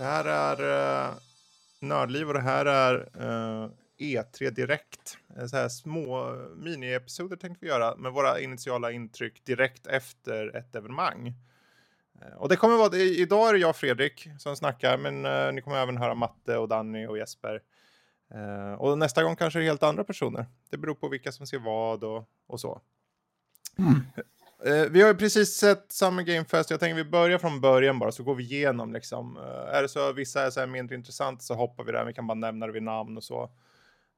Det här är uh, Nördliv och det här är eh, uh, E3 Direkt. Eh, så här små mini-episoder tänkte vi göra med våra initiala intryck direkt efter ett evenemang. Uh, och det kommer vara, idag är det jag och Fredrik som snackar, men uh, ni kommer även höra Matte och Danny och Jesper. och nästa gång kanske det är helt andra personer. Det beror på vilka som ser vad och, och så. Mm. Eh, vi har ju precis sett Summer Game Fest. Jag tänker vi börjar från början bara så går vi igenom liksom. Eh, är det så att vissa är så här mindre intressanta så hoppar vi där. Vi kan bara nämna det vid namn och så.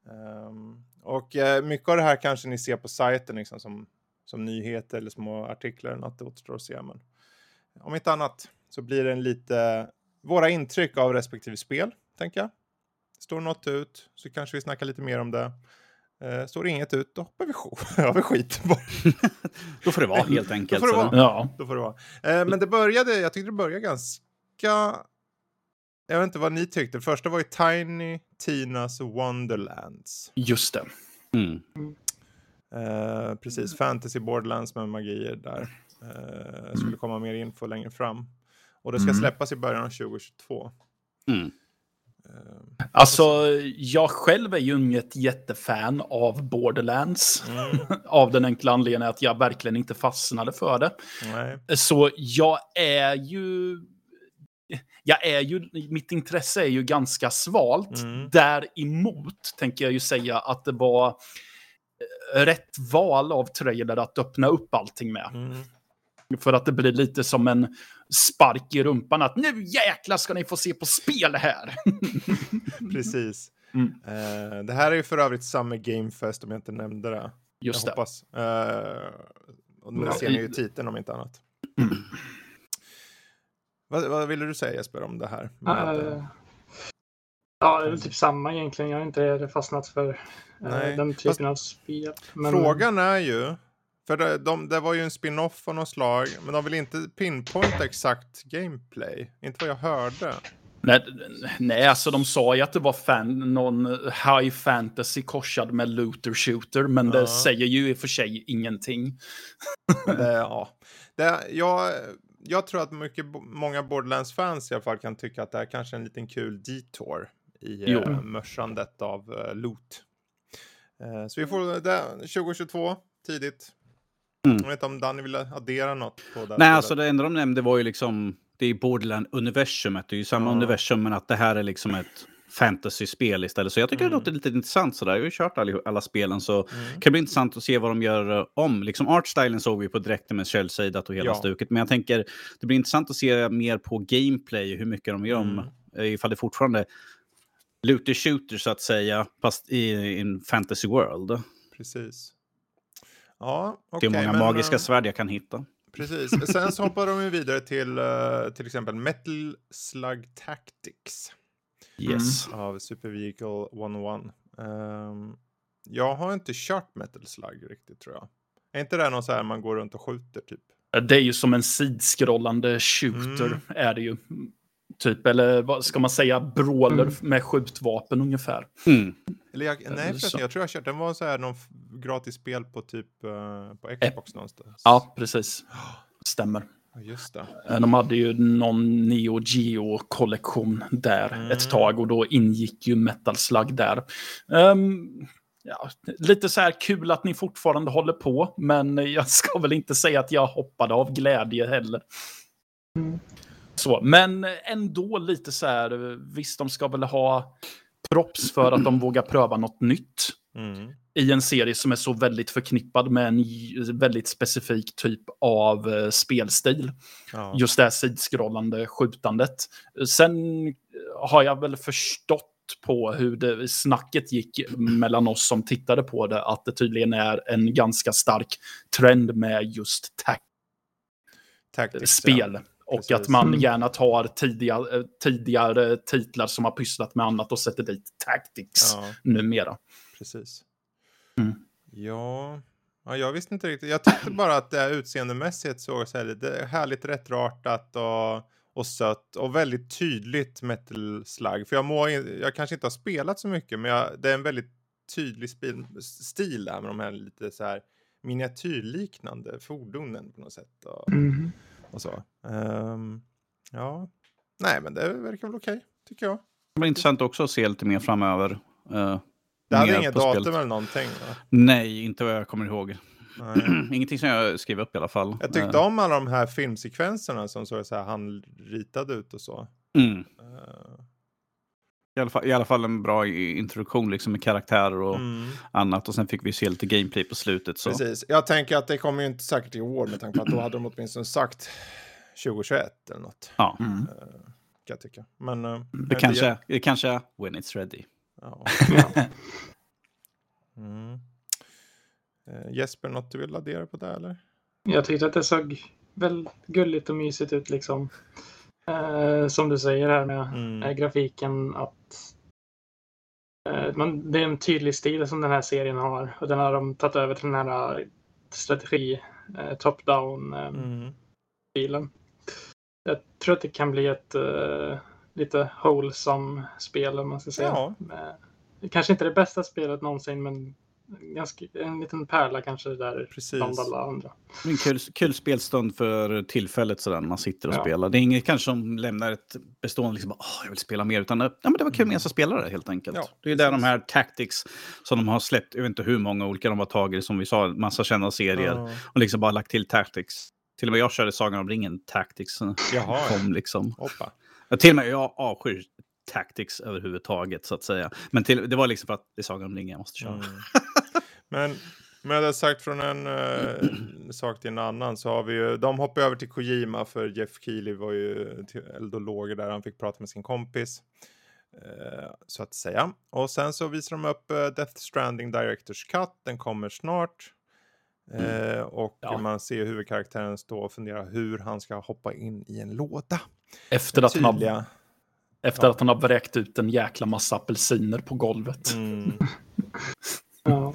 Um, och uh, mycket av det här kanske ni ser på sajten liksom som, som nyheter eller små artiklar eller något. Det återstår att se. Men om inte annat så blir det en lite våra intryck av respektive spel, tänker jag. Står något ut så kanske vi snackar lite mer om det. Eh, står inget ut, då hoppar vi, ja, vi skiter bara. då får det vara helt enkelt. då får det vara. Ja. Då får det vara. Eh, men det började, jag tyckte det började ganska... Jag vet inte vad ni tyckte. Det första var ju Tiny Tinas Wonderlands. Just det. Mm. Eh, precis, Fantasy Borderlands med magier där. Eh, skulle komma mer info längre fram. Och det ska mm. släppas i början av 2022. Mm. Eh, alltså, jag själv är ju inget jättefan av Borderlands. Mm. av den enkla anledningen att jag verkligen inte fastnade för det. Nej. Så jag är ju... Jag är ju, mitt intresse är ju ganska svalt. Mm. Däremot tänker jag ju säga att det var eh, rätt val av trailer att öppna upp allting med. Mm. För att det blir lite som en spark i rumpan att nu jäklar ska ni få se på spel här. Precis. Mm. Uh, det här är ju för övrigt Summer Game Fest om jag inte nämnde det. Just jag det. hoppas. Uh, och nu ser ni ju titeln om inte annat. Mm. Vad, vad ville du säga Jesper om det här? Uh, ja, det är typ samma egentligen. Jag har inte fastnat för den typen Fast, av spel. Men... Frågan är ju för det, de, det var ju en spin-off av något slag, men de vill inte pinpointa exakt gameplay. Inte vad jag hörde. Nej, nej, alltså de sa ju att det var fan, någon high fantasy korsad med looter shooter, men ja. det säger ju i och för sig ingenting. det, ja. det, jag, jag tror att mycket, många Borderlands-fans i alla fall kan tycka att det här kanske är en liten kul detour i uh, mörsandet av uh, loot. Uh, så vi får det 2022, tidigt. Mm. Jag vet inte om Danny ville addera något på det. Nej, alltså det enda de nämnde var ju liksom, det är Borderland-universumet, det är ju samma ja. universum, men att det här är liksom ett fantasy-spel istället. Så jag tycker mm. det låter lite intressant sådär. Jag har ju kört alla, alla spelen så mm. kan bli intressant att se vad de gör eh, om. Liksom artstylen såg vi på direkten med shell och hela ja. stuket. Men jag tänker det blir intressant att se mer på gameplay, hur mycket de gör om, mm. Eh, ifall det fortfarande looter shooter så att säga, fast i, i en fantasy world. Precis. Ja, okay, det är många men, magiska eh, svärd jag kan hitta. Precis. Sen så hoppar de vidare till uh, till exempel Metal Slug Tactics. Yes. Mm. Av Super Vehicle 101. Um, ehm, jag har inte kört Metal Slug riktigt tror jag. Är inte det någon så här man går runt och skjuter typ? Det är ju som en sidskrollande shooter mm. är det ju. Typ, eller vad ska man säga, brawler mm. med skjutvapen ungefär. Mm. Eller jag, nej, förresten, jag tror jag kört, den var så här någon gratis spel på typ uh, på Xbox Ä någonstans. Ja, precis. Stämmer. Just det. Eh, de hade ju någon Neo Geo-kollektion där mm. ett tag och då ingick ju Metal Slug där. Um, ja, lite så här kul att ni fortfarande håller på, men jag ska väl inte säga att jag hoppade av glädje heller. Mm. Så, men ändå lite så här, visst de ska väl ha props för att de vågar pröva något nytt. Mm. I en serie som är så väldigt förknippad med en väldigt specifik typ av uh, spelstil. Ja. Just det här sidskrollande skjutandet. Sen har jag väl förstått på hur det snacket gick mellan oss som tittade på det, att det tydligen är en ganska stark trend med just Tactics, spel. Ja. Och att man mm. gärna tar tidiga, eh, tidigare titlar som har pysslat med annat och sätter dit Tactics ja. numera. Precis. Mm. Ja. ja, jag visste inte riktigt. Jag tyckte bara att det utseendemässigt såg så här lite härligt rättrartat och, och sött och väldigt tydligt metal slug. För jag, må, jag kanske inte har spelat så mycket, men jag, det är en väldigt tydlig spil, stil där med de här lite så här miniatyrliknande fordonen på något sätt. Och, mm och så. Um, ja. Nej, men det verkar väl okej, tycker jag. Det var intressant också att se lite mer framöver. Uh, det hade inget datum spelet. eller någonting? Va? Nej, inte vad jag kommer ihåg. Ingenting som jag skrev upp i alla fall. Jag tyckte uh, om alla de här filmsekvenserna som såg så här handritade ut och så. Mm. Uh, i alla, fall, I alla fall en bra introduktion liksom med karaktärer och mm. annat. Och sen fick vi se lite gameplay på slutet. Så. Precis. Jag tänker att det kommer ju inte säkert i år med tanke på att då hade de åtminstone sagt 2021 eller något. Ja. Mm. Uh, kan jag tycka. Men, uh, det, kanske, det... det kanske är when it's ready. Ja. mm. uh, Jesper, något du vill addera på det eller? Jag tyckte att det såg väl gulligt och mysigt ut liksom. Som du säger här med mm. grafiken att man, det är en tydlig stil som den här serien har och den har de tagit över till den här strategi top-down mm. stilen jag tror att det kan bli ett uh, lite wholesome spel om man ska säga. Ja. Kanske inte det bästa spelet någonsin men ganska, en liten pärla kanske där Precis. bland alla andra. En kul, kul spelstund för tillfället sådär när man sitter och ja. spelar. Det är inget kanske som lämnar ett bestående, liksom, oh, jag vill spela mer, utan ja, men det var kul med att spela det helt enkelt. Ja, det är där de här tactics som de har släppt, jag vet inte hur många olika de har tagit, som vi sa, massa kända serier, ja. och liksom bara lagt till tactics. Till och med jag körde Sagan om ringen Tactics. Jaha, kom liksom. Hoppa. Ja, till och med jag avskyr Tactics överhuvudtaget så att säga. Men till, det var liksom för att det är Sagan om ringen jag måste köra. Mm. Men med det sagt från en uh, sak till en annan så har vi ju, de hoppade över till Kojima för Jeff Keely var ju eldologer där han fick prata med sin kompis. Uh, så att säga. Och sen så visar de upp uh, Death Stranding Directors Cut, den kommer snart. Mm. Eh, och ja. man ser huvudkaraktären stå och fundera hur han ska hoppa in i en låda. Efter att, han har, efter ja. att han har vräkt ut en jäkla massa apelsiner på golvet. Mm. ja.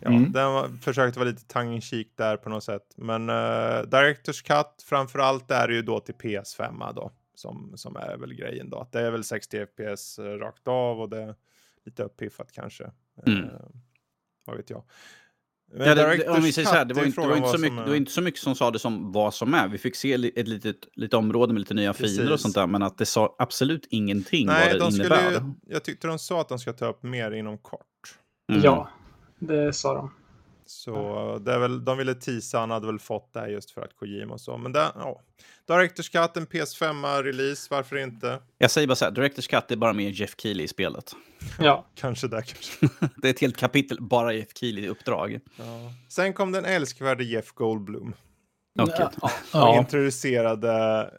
Ja, mm. den var, försökte vara lite tongue där på något sätt. Men uh, Directors Cut, framförallt är det ju då till PS5 då. Som, som är väl grejen då. Det är väl 60 FPS rakt av och det är lite uppiffat kanske. Mm. Uh, vad vet jag. Ja, det, om vi säger så här, det var, inte, det, var inte så mycket, det var inte så mycket som sa det som vad som är. Vi fick se ett litet, litet område med lite nya Precis. fiender och sånt där, men att det sa absolut ingenting Nej, vad det innebär. Skulle, jag tyckte de sa att de ska ta upp mer inom kort. Mm. Ja, det sa de. Så det är väl, de ville tisa, han hade väl fått det här just för att Kojima och så. Men det, ja. Directors Cut, en PS5-release, varför inte? Jag säger bara så här, Directors Cut är bara med Jeff Keely i spelet. Ja. kanske där kanske. det är ett helt kapitel, bara Jeff Keely-uppdrag. Ja. Sen kom den älskvärde Jeff Goldblum. Okay. Ja. ja. introducerade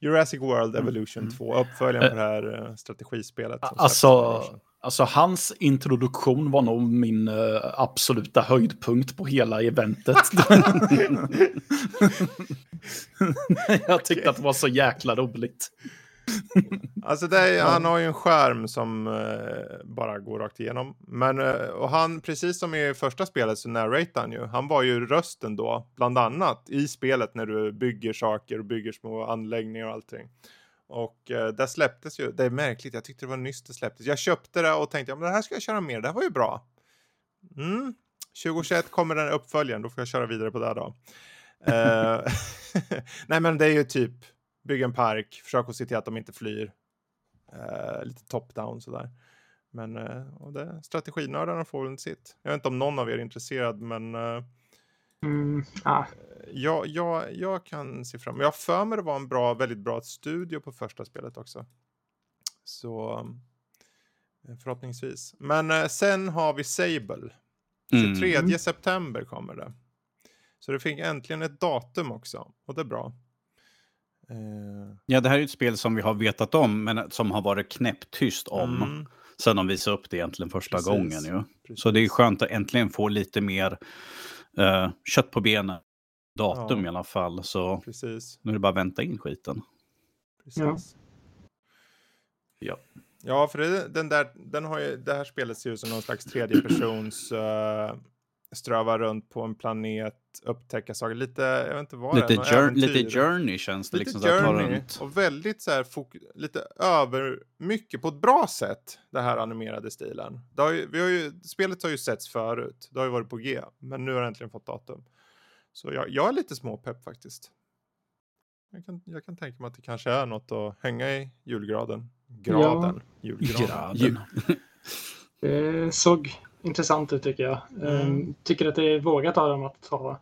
Jurassic World Evolution mm. 2, uppföljaren på det här uh, strategispelet. Alltså, Alltså hans introduktion var nog min uh, absoluta höjdpunkt på hela eventet. jag tyckte okay. att det var så jäkla roligt. alltså är, han har ju en skärm som uh, bara går rakt igenom. Men, uh, och han, precis som i första spelet så narratar han ju. Han var ju rösten då, bland annat, i spelet när du bygger saker och bygger små anläggningar och allting. Och eh, där släpptes ju, det är märkligt, jag tyckte det var nyss det släpptes. Jag köpte det och tänkte, ja men det här ska jag köra mer, det här var ju bra. Mm. 2021 kommer den uppföljaren, då får jag köra vidare på det då. uh, Nej men det är ju typ, bygga en park, försök att se till att de inte flyr. Uh, lite top-down sådär. Men uh, och det, strateginördarna får väl sitt. Jag vet inte om någon av er är intresserad, men uh, mm, ah jag, jag, jag kan se fram emot. Jag har för mig det var en bra, väldigt bra studio på första spelet också. Så eh, förhoppningsvis. Men eh, sen har vi Sable. 23 mm. september kommer det. Så det fick äntligen ett datum också. Och det är bra. Ja, det här är ett spel som vi har vetat om, men som har varit knäpptyst om. Mm. Sen de visade upp det egentligen första Precis. gången. Ju. Precis. Så det är skönt att äntligen få lite mer uh, kött på benen datum ja. i alla fall. Så Precis. nu är det bara att vänta in skiten. Precis. Ja. Ja, ja för det, den där, den har ju, det här spelet ser ut som någon slags tredjepersons uh, ströva runt på en planet, upptäcka saker. Lite, jag vet inte vad lite, det är, lite journey känns det. Lite liksom, journey och väldigt så här, lite över mycket på ett bra sätt, det här animerade stilen. Det har ju, vi har ju, spelet har ju setts förut, det har ju varit på G, men nu har det äntligen fått datum. Så jag, jag är lite småpepp faktiskt. jag kan, jag kan tänka mig att det kanske är något att hänga i julgraden. Graden. Ja. Julgraden. Jul. det såg intressant ut tycker jag. Mm. Um, tycker att det är vågat av dem att ta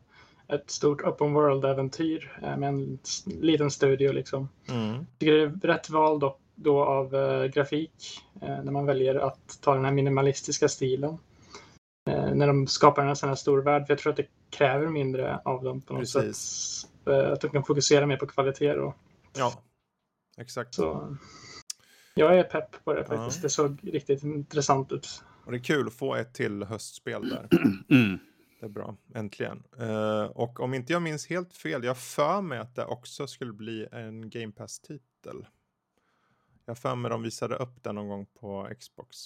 ett stort open world-äventyr eh, med en liten studio. Liksom. Mm. Tycker det är rätt val då, då av uh, grafik uh, när man väljer att ta den här minimalistiska stilen. Uh, när de skapar en sån här stor värld. För jag tror att det kräver mindre av dem på något Precis. sätt. att de kan fokusera mer på kvalitet. Då. Ja, exakt. Så, jag är pepp på det faktiskt. Det såg riktigt intressant ut. Och det är kul att få ett till höstspel där. Mm. Det är bra, äntligen. Uh, och om inte jag minns helt fel, jag för mig att det också skulle bli en Game Pass-titel. Jag för mig de visade upp den någon gång på Xbox.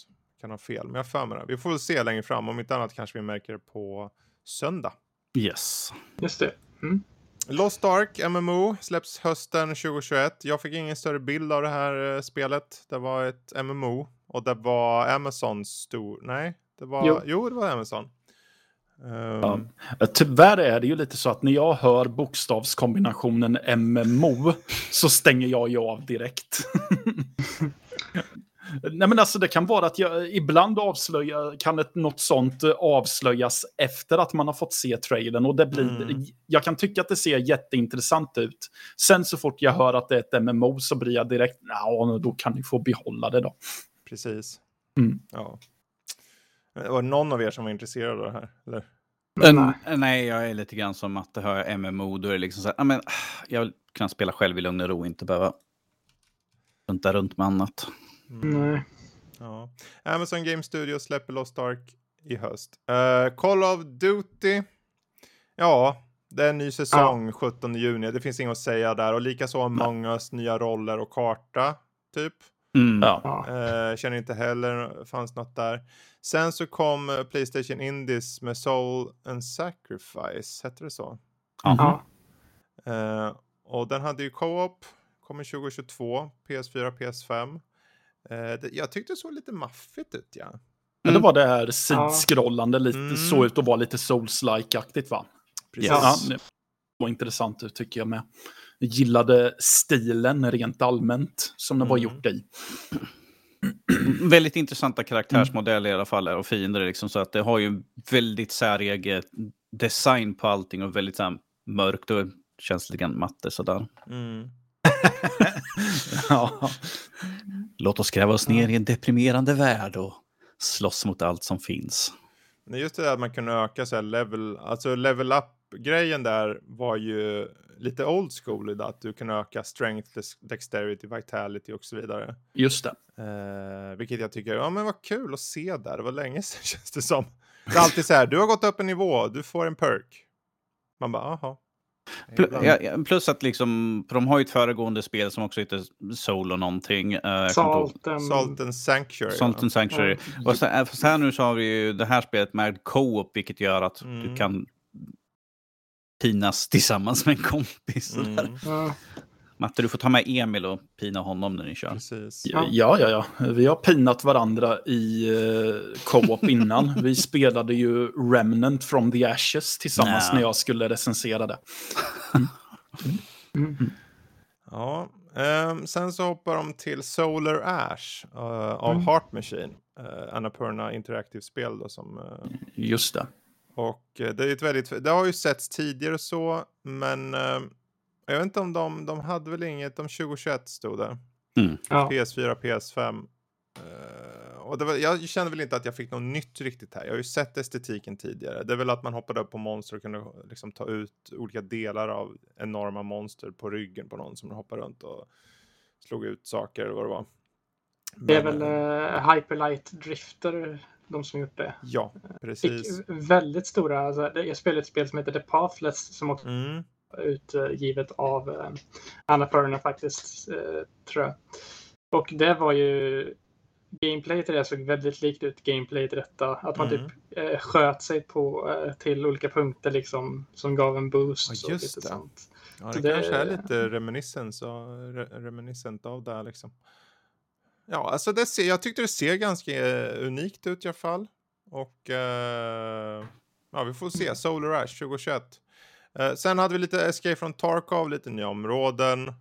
Kan ha fel, men jag för mig det. Vi får väl se längre fram. Om inte annat kanske vi märker det på söndag. Yes. Just det. Mm. Lost Ark MMO släpps hösten 2021. Jag fick ingen större bild av det här uh, spelet. Det var ett MMO och det var Amazon stor... Nej, det var... Jo, jo det var Amazon. Um... Ja. Tyvärr är det ju lite så att när jag hör bokstavskombinationen MMO så stänger jag ju av direkt. Nej men alltså det kan vara att jag ibland avslöjar, kan ett, något sånt avslöjas efter att man har fått se trailern och det blir, mm. jag kan tycka att det ser jätteintressant ut. Sen så fort jag hör att det är ett MMO så blir jag direkt, ja då kan ni få behålla det då. Precis. Mm. Ja. Var det någon av er som var intresserad av det här? Eller? Nej. nej, jag är lite grann som att det har MMO, då är det liksom så här, men, jag vill kunna spela själv i lugn och ro, inte behöva runta runt med annat. Mm. Nej. Ja. Amazon Game Studio släpper Lost Ark i höst. Uh, Call of Duty. Ja, det är en ny säsong ja. 17 juni. Det finns inget att säga där. Och likaså Among us, nya roller och karta, typ. Mm. Ja. Uh, känner inte heller fanns något där. Sen så kom uh, Playstation Indies med Soul and Sacrifice, hette det så? Ja. Uh, och den hade ju co-op, kommer 2022, PS4, PS5. Det, jag tyckte det såg lite maffigt ut, ja. Mm. Men det var det här sidskrollande, lite, mm. såg ut att vara lite souls-like-aktigt va? Precis. Ja, det var intressant ut tycker jag med gillade stilen rent allmänt som den var mm. gjort i. Väldigt intressanta karaktärsmodeller i alla fall och fiender liksom så att det har ju väldigt säregen design på allting och väldigt så här, mörkt och känns lite grann matte sådär. Mm. ja. Låt oss gräva oss ner i en deprimerande värld och slåss mot allt som finns. Just det där att man kunde öka så level, alltså level up-grejen där var ju lite old school i det, att du kan öka strength, dexterity, vitality och så vidare. Just det. Eh, vilket jag tycker, ja men vad kul att se där, det var länge sedan känns det som. Det är alltid så här, du har gått upp en nivå, du får en perk. Man bara, aha. Plus att liksom, för de har ju ett föregående spel som också heter Soul och någonting. Uh, Salt, and... Salt and Sanctuary. Salt and Sanctuary. Ja. Och sen, så här nu så har vi ju det här spelet med Co-op, vilket gör att mm. du kan pinas tillsammans med en kompis. Mm. Matte, du får ta med Emil och pina honom när ni kör. Precis. Ja, ja, ja. Vi har pinat varandra i uh, co-op innan. vi spelade ju Remnant from the Ashes tillsammans Nä. när jag skulle recensera det. Mm. Mm. Ja, um, sen så hoppar de till Solar Ash uh, av mm. Heart Machine. Uh, Annapurna Interactive-spel då som... Uh, Just det. Och eh, det är ett väldigt, det har ju setts tidigare så, men eh, jag vet inte om de, de hade väl inget, de 2021 stod det. Mm. Ja. PS4, PS5. Uh, och det var, jag kände väl inte att jag fick något nytt riktigt här. Jag har ju sett estetiken tidigare. Det är väl att man hoppade upp på monster och kunde liksom ta ut olika delar av enorma monster på ryggen på någon som hoppade runt och slog ut saker eller vad det var. Men, det är väl uh, Hyperlight Drifter de som gjort det. Ja, precis. Fick väldigt stora, alltså, jag spelade ett spel som heter The Pathless som också mm. utgivet av eh, Anna Perna faktiskt, eh, tror jag. Och det var ju gameplay till det såg väldigt likt ut gameplay till detta. Att man mm. typ eh, sköt sig på eh, till olika punkter liksom som gav en boost. Ja, just det. Sånt. Ja, det, det kanske är lite reminiscens och, re, reminiscent av det liksom. Ja, alltså det ser, jag tyckte det ser ganska uh, unikt ut i alla fall. Och uh, ja, vi får se. Solar Ash 2021. Uh, sen hade vi lite Escape från Tarkov, lite nya områden.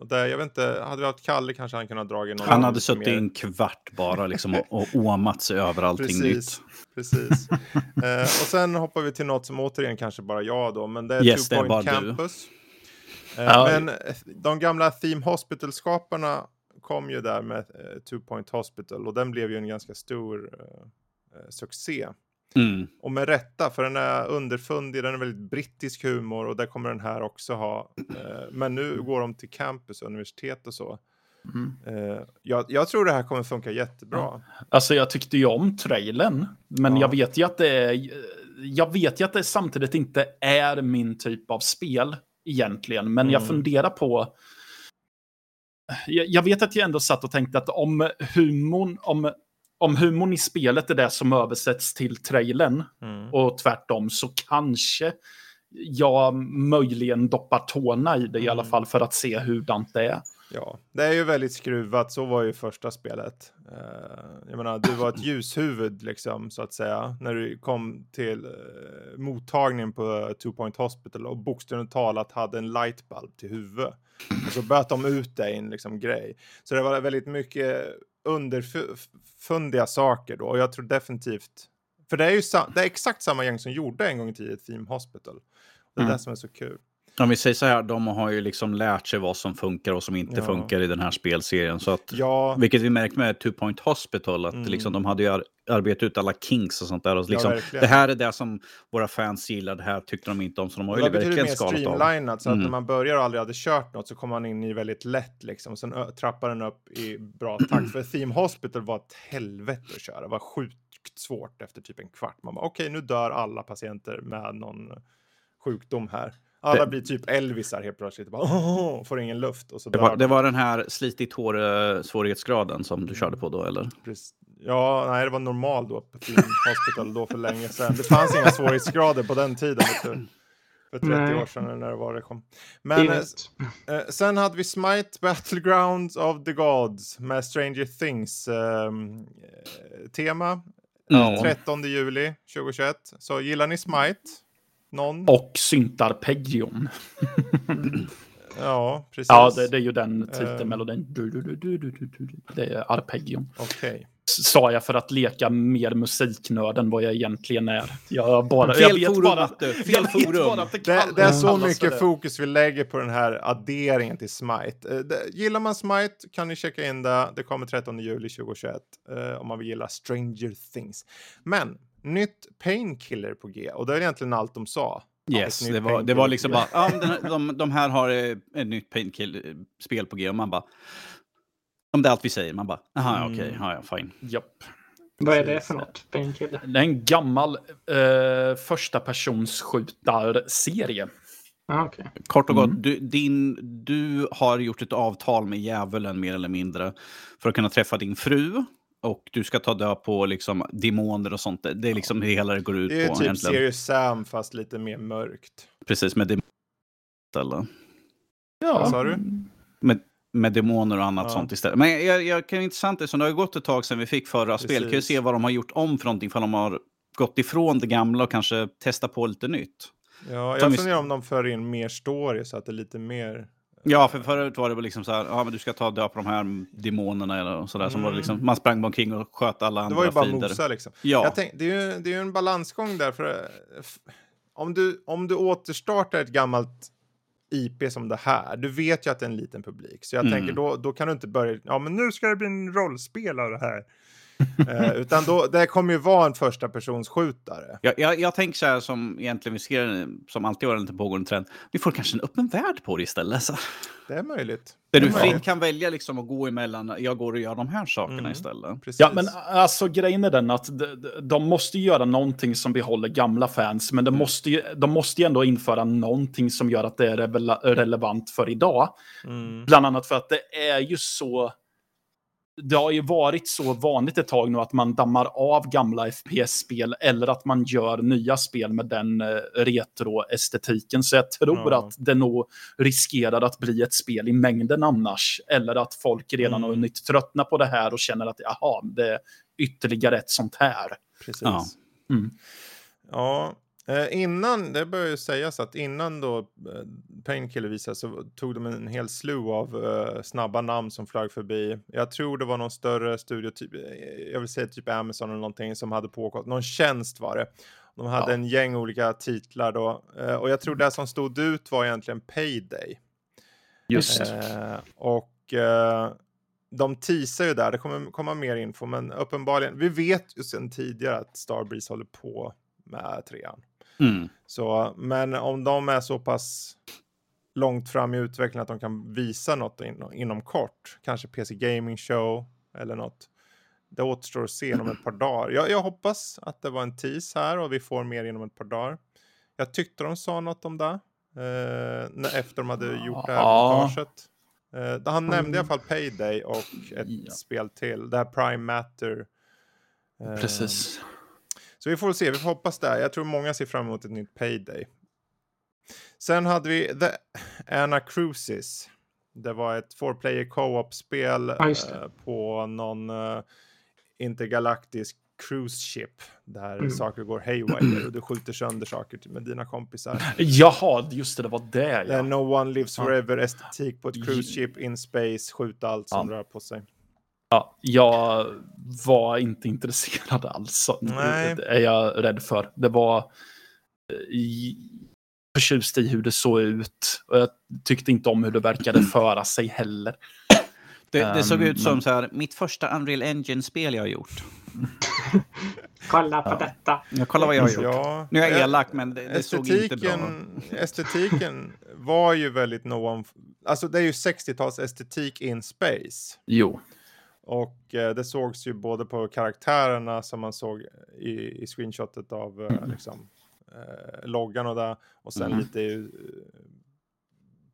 Och där, jag vet inte, hade vi haft Kalle kanske han kunnat dra in någon Han hade suttit i en kvart bara liksom och, och åmat sig över allting precis, nytt. Precis. uh, och sen hoppar vi till något som återigen kanske bara jag då, men det är yes, Two Point Campus. Uh, ja. Men de gamla Theme Hospital-skaparna kom ju där med Two Point Hospital och den blev ju en ganska stor succé. Mm. Och med rätta, för den är underfundig, den är väldigt brittisk humor och det kommer den här också ha. Eh, men nu går de till campus, universitet och så. Mm. Eh, jag, jag, tror det här kommer funka jättebra. Ja. Alltså jag tyckte ju om trailern, men ja. jag vet ju att det är, jag vet ju att det samtidigt inte är min typ av spel egentligen, men mm. jag funderar på jag, jag vet att jag ändå satt och tänkte att om humorn, om om humorn i spelet är det som översätts till trailern mm. och tvärtom så kanske jag möjligen doppar tårna i det mm. i alla fall för att se hur det är. Ja, det är ju väldigt skruvat. Så var ju första spelet. Uh, jag menar, du var ett ljushuvud liksom så att säga när du kom till uh, mottagningen på Two Point Hospital och bokstavligt talat hade en lightbulb till huvud. Och så böt de ut dig i en liksom grej. Så det var väldigt mycket underfundiga saker då. Och jag tror definitivt... För det är ju det är exakt samma gäng som gjorde en gång i tiden Theme Hospital. Det är mm. det som är så kul. Om vi säger så här, de har ju liksom lärt sig vad som funkar och som inte ja. funkar i den här spelserien. Så att, ja. Vilket vi märkt med Two Point Hospital, att mm. liksom, de hade ju arbetat ut alla kinks och sånt där. Och liksom, ja, det här är det som våra fans gillar, det här tyckte de inte om. Så de har ju verkligen skalat av. Det streamlinat, så att mm. när man börjar och aldrig hade kört något så kommer man in i väldigt lätt liksom. Sen trappar den upp i bra takt. För Theme Hospital var ett helvete att köra, det var sjukt svårt efter typ en kvart. Man bara, okej, okay, nu dör alla patienter med någon sjukdom här. Alla det, blir typ Elvisar helt plötsligt. Bara, oh, får ingen luft. Och så det, var, det var den här slitigt hår-svårighetsgraden som du körde på då, eller? Precis. Ja, nej, det var normal då på Team Hospital då för länge sedan. Det fanns inga svårighetsgrader på den tiden. För 30 nej. år sedan när det var det kom. Men eh, eh, sen hade vi Smite Battlegrounds of the Gods med Stranger Things ehm, eh, tema. Mm. 13 juli 2021. Så gillar ni Smite? Någon? Och syntarpeggion. ja, precis. Ja, det, det, är ju den titelmelodin. Det är arpeggion. Okej. Okay. Sa jag för att leka mer musiknörd än vad jag egentligen är. Jag bara, Fel jag vet forum, bara, Matte. Fel forum. det, det, det, är så mycket fokus vi lägger på den här adderingen till Smite. Uh, gillar man Smite kan ni checka in det. Det kommer 13 juli 2021 uh, om man vill gilla Stranger Things. Men nytt Painkiller på G och det är egentligen allt de sa. Yes, det var, det var liksom bara, ja, den, de, de här har eh, ett nytt Painkiller-spel på G och man bara, om det är allt vi säger, man bara, jaha, mm. okej, okay, ja, fine. Japp. Vad är det för något? Painkiller? Det är en gammal eh, första persons skjutarserie. Ah, okay. Kort och gott, mm. du, din, du har gjort ett avtal med djävulen mer eller mindre för att kunna träffa din fru och du ska ta död på liksom demoner och sånt. Det är liksom det hela det går ut på. Det är på, typ egentligen. Serious Sam fast lite mer mörkt. Precis, med demoner Ja. Vad sa du? Med, med demoner och annat ja. sånt istället. Men jag, jag kan intressant det, så det har gått ett tag sedan vi fick förra Precis. spel. Kan ju se vad de har gjort om för någonting, för de har gått ifrån det gamla och kanske testat på lite nytt. Ja, jag funderar om de för in mer story så att det är lite mer Ja, för förut var det väl liksom så här, ja men du ska ta död på de här demonerna eller sådär. Mm. Som var liksom, man sprang omkring och sköt alla andra fiender. Det var ju bara mosa liksom. Ja. Tänk, det, är ju, det är ju en balansgång där. För, om, du, om du återstartar ett gammalt IP som det här, du vet ju att det är en liten publik. Så jag mm. tänker då, då kan du inte börja, ja men nu ska det bli en rollspelare här eh, utan då, det kommer ju vara en första persons skjutare. Jag, jag, jag tänker så här som egentligen vi ser, som alltid har en lite pågående trend. Vi får kanske en öppen värld på det istället. Så. Det är möjligt. Där du fritt kan välja liksom att gå emellan, jag går och gör de här sakerna mm, istället. Precis. Ja, men alltså grejen är den att de, de måste göra någonting som behåller gamla fans, men de, mm. måste ju, de måste ju ändå införa någonting som gör att det är relevant för idag. Mm. Bland annat för att det är ju så det har ju varit så vanligt ett tag nu att man dammar av gamla FPS-spel eller att man gör nya spel med den eh, retro-estetiken. Så jag tror ja. att det nog riskerar att bli ett spel i mängden annars. Eller att folk redan mm. har hunnit tröttna på det här och känner att jaha, det är ytterligare ett sånt här. Precis. Ja. Mm. ja, Eh, innan, det bör ju sägas att innan då eh, Painkiller visade så tog de en hel slew av eh, snabba namn som flög förbi. Jag tror det var någon större studio, typ, eh, jag vill säga typ Amazon eller någonting som hade pågått, någon tjänst var det. De hade ja. en gäng olika titlar då eh, och jag tror det som stod ut var egentligen Payday. Just. Eh, och de teasar ju där, det kommer komma mer info, men uppenbarligen, vi vet ju sedan tidigare att Starbreeze håller på med trean. Mm. Så, men om de är så pass långt fram i utvecklingen att de kan visa något in, inom kort, kanske PC Gaming Show eller något. Det återstår att se inom ett par dagar. Jag, jag hoppas att det var en tease här och vi får mer inom ett par dagar. Jag tyckte de sa något om det. Eh, efter de hade gjort det här montaget. Eh, han nämnde i alla fall Payday och ett ja. spel till. Det här Prime Matter. Eh, Precis. Så vi får se, vi får hoppas där. Jag tror många ser fram emot ett nytt Payday. Sen hade vi The Anacrusis. Det var ett four player co-op-spel ja, eh, på någon uh, intergalaktisk cruise ship där mm. saker går haywire och du skjuter sönder saker med dina kompisar. Jaha, just det, det var det ja. no one lives forever estetik på ett cruise ship in space, skjuta allt som ja. rör på sig. Ja, jag var inte intresserad alls. Nej. Det är jag rädd för. Det var eh, förtjust i hur det såg ut. Och jag tyckte inte om hur det verkade föra sig heller. Det, det såg um, ut som så här, mitt första Unreal Engine-spel jag har gjort. kolla på ja. detta. Ja, kolla vad jag har gjort. Ja, nu är jag elak, men det, det såg inte bra Estetiken var ju väldigt no one... Alltså det är ju 60-tals estetik in space. Jo. Och eh, det sågs ju både på karaktärerna som man såg i, i screenshotet av eh, mm. liksom, eh, loggan och där. Och sen mm. lite eh,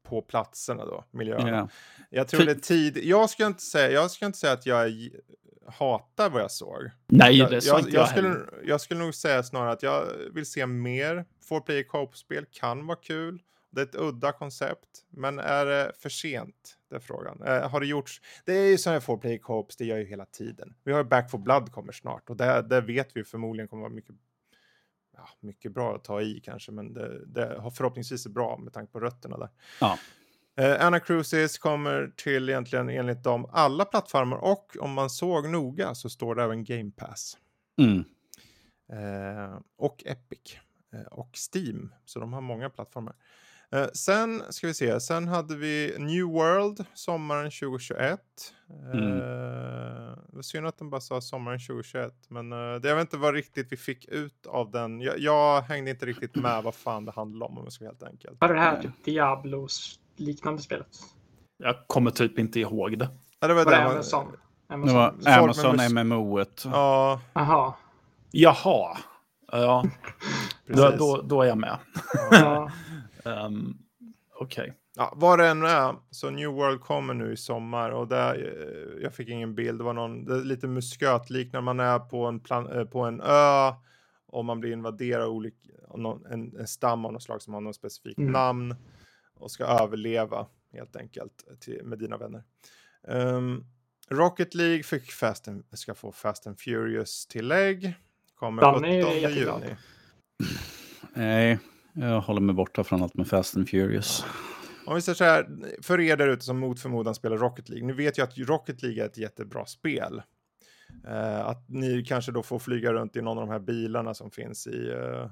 på platserna då, miljöerna. Yeah. Jag tror det är tid. Jag ska inte säga, jag inte säga att jag hatar vad jag såg. Nej, det sa jag, inte jag, jag skulle, jag skulle nog säga snarare att jag vill se mer. Four player co-op-spel kan vara kul. Det är ett udda koncept, men är det för sent? Det är frågan. Eh, har det gjorts? Det är ju sådana här four player co-ops, det gör ju hela tiden. Vi har ju Back for Blood kommer snart och det, det vet vi förmodligen kommer vara mycket, ja, mycket bra att ta i kanske, men det, det har förhoppningsvis är bra med tanke på rötterna där. Ja. Eh, Anna Cruises kommer till egentligen enligt dem alla plattformar och om man såg noga så står det även Game Pass. Mm. Eh, och Epic eh, och Steam, så de har många plattformar. Eh, sen ska vi se, sen hade vi New World sommaren 2021. Mm. Eh, det var synd att de bara sa sommaren 2021, men eh, det, jag vet inte vad riktigt vi fick ut av den. Jag, jag hängde inte riktigt med vad fan det handlade om om jag ska vara helt enkelt. Var det här typ Diablos liknande spelet? Jag kommer typ inte ihåg det. Ja, det var, var det Amazon? Amazon, det var Amazon MMO. -et. Ja. Aha. Jaha. Ja, då, då, då, är jag med. Ja. um, Okej. Okay. Ja, vad det än är, så New World kommer nu i sommar och där, eh, jag fick ingen bild, det var någon, det är lite muskötliknande, man är på en, plan, eh, på en ö och man blir invaderad av olika, en, en stam av något slag som har något specifikt mm. namn och ska överleva helt enkelt till, med dina vänner. Um, Rocket League fick Fast and, ska få Fast and Furious-tillägg. Kommer Danny 17 juni. Nej, jag håller mig borta från allt med Fast and Furious. Om vi säger så här, för er där ute som mot förmodan spelar Rocket League. Nu vet jag att Rocket League är ett jättebra spel. Uh, att ni kanske då får flyga runt i någon av de här bilarna som finns i, uh,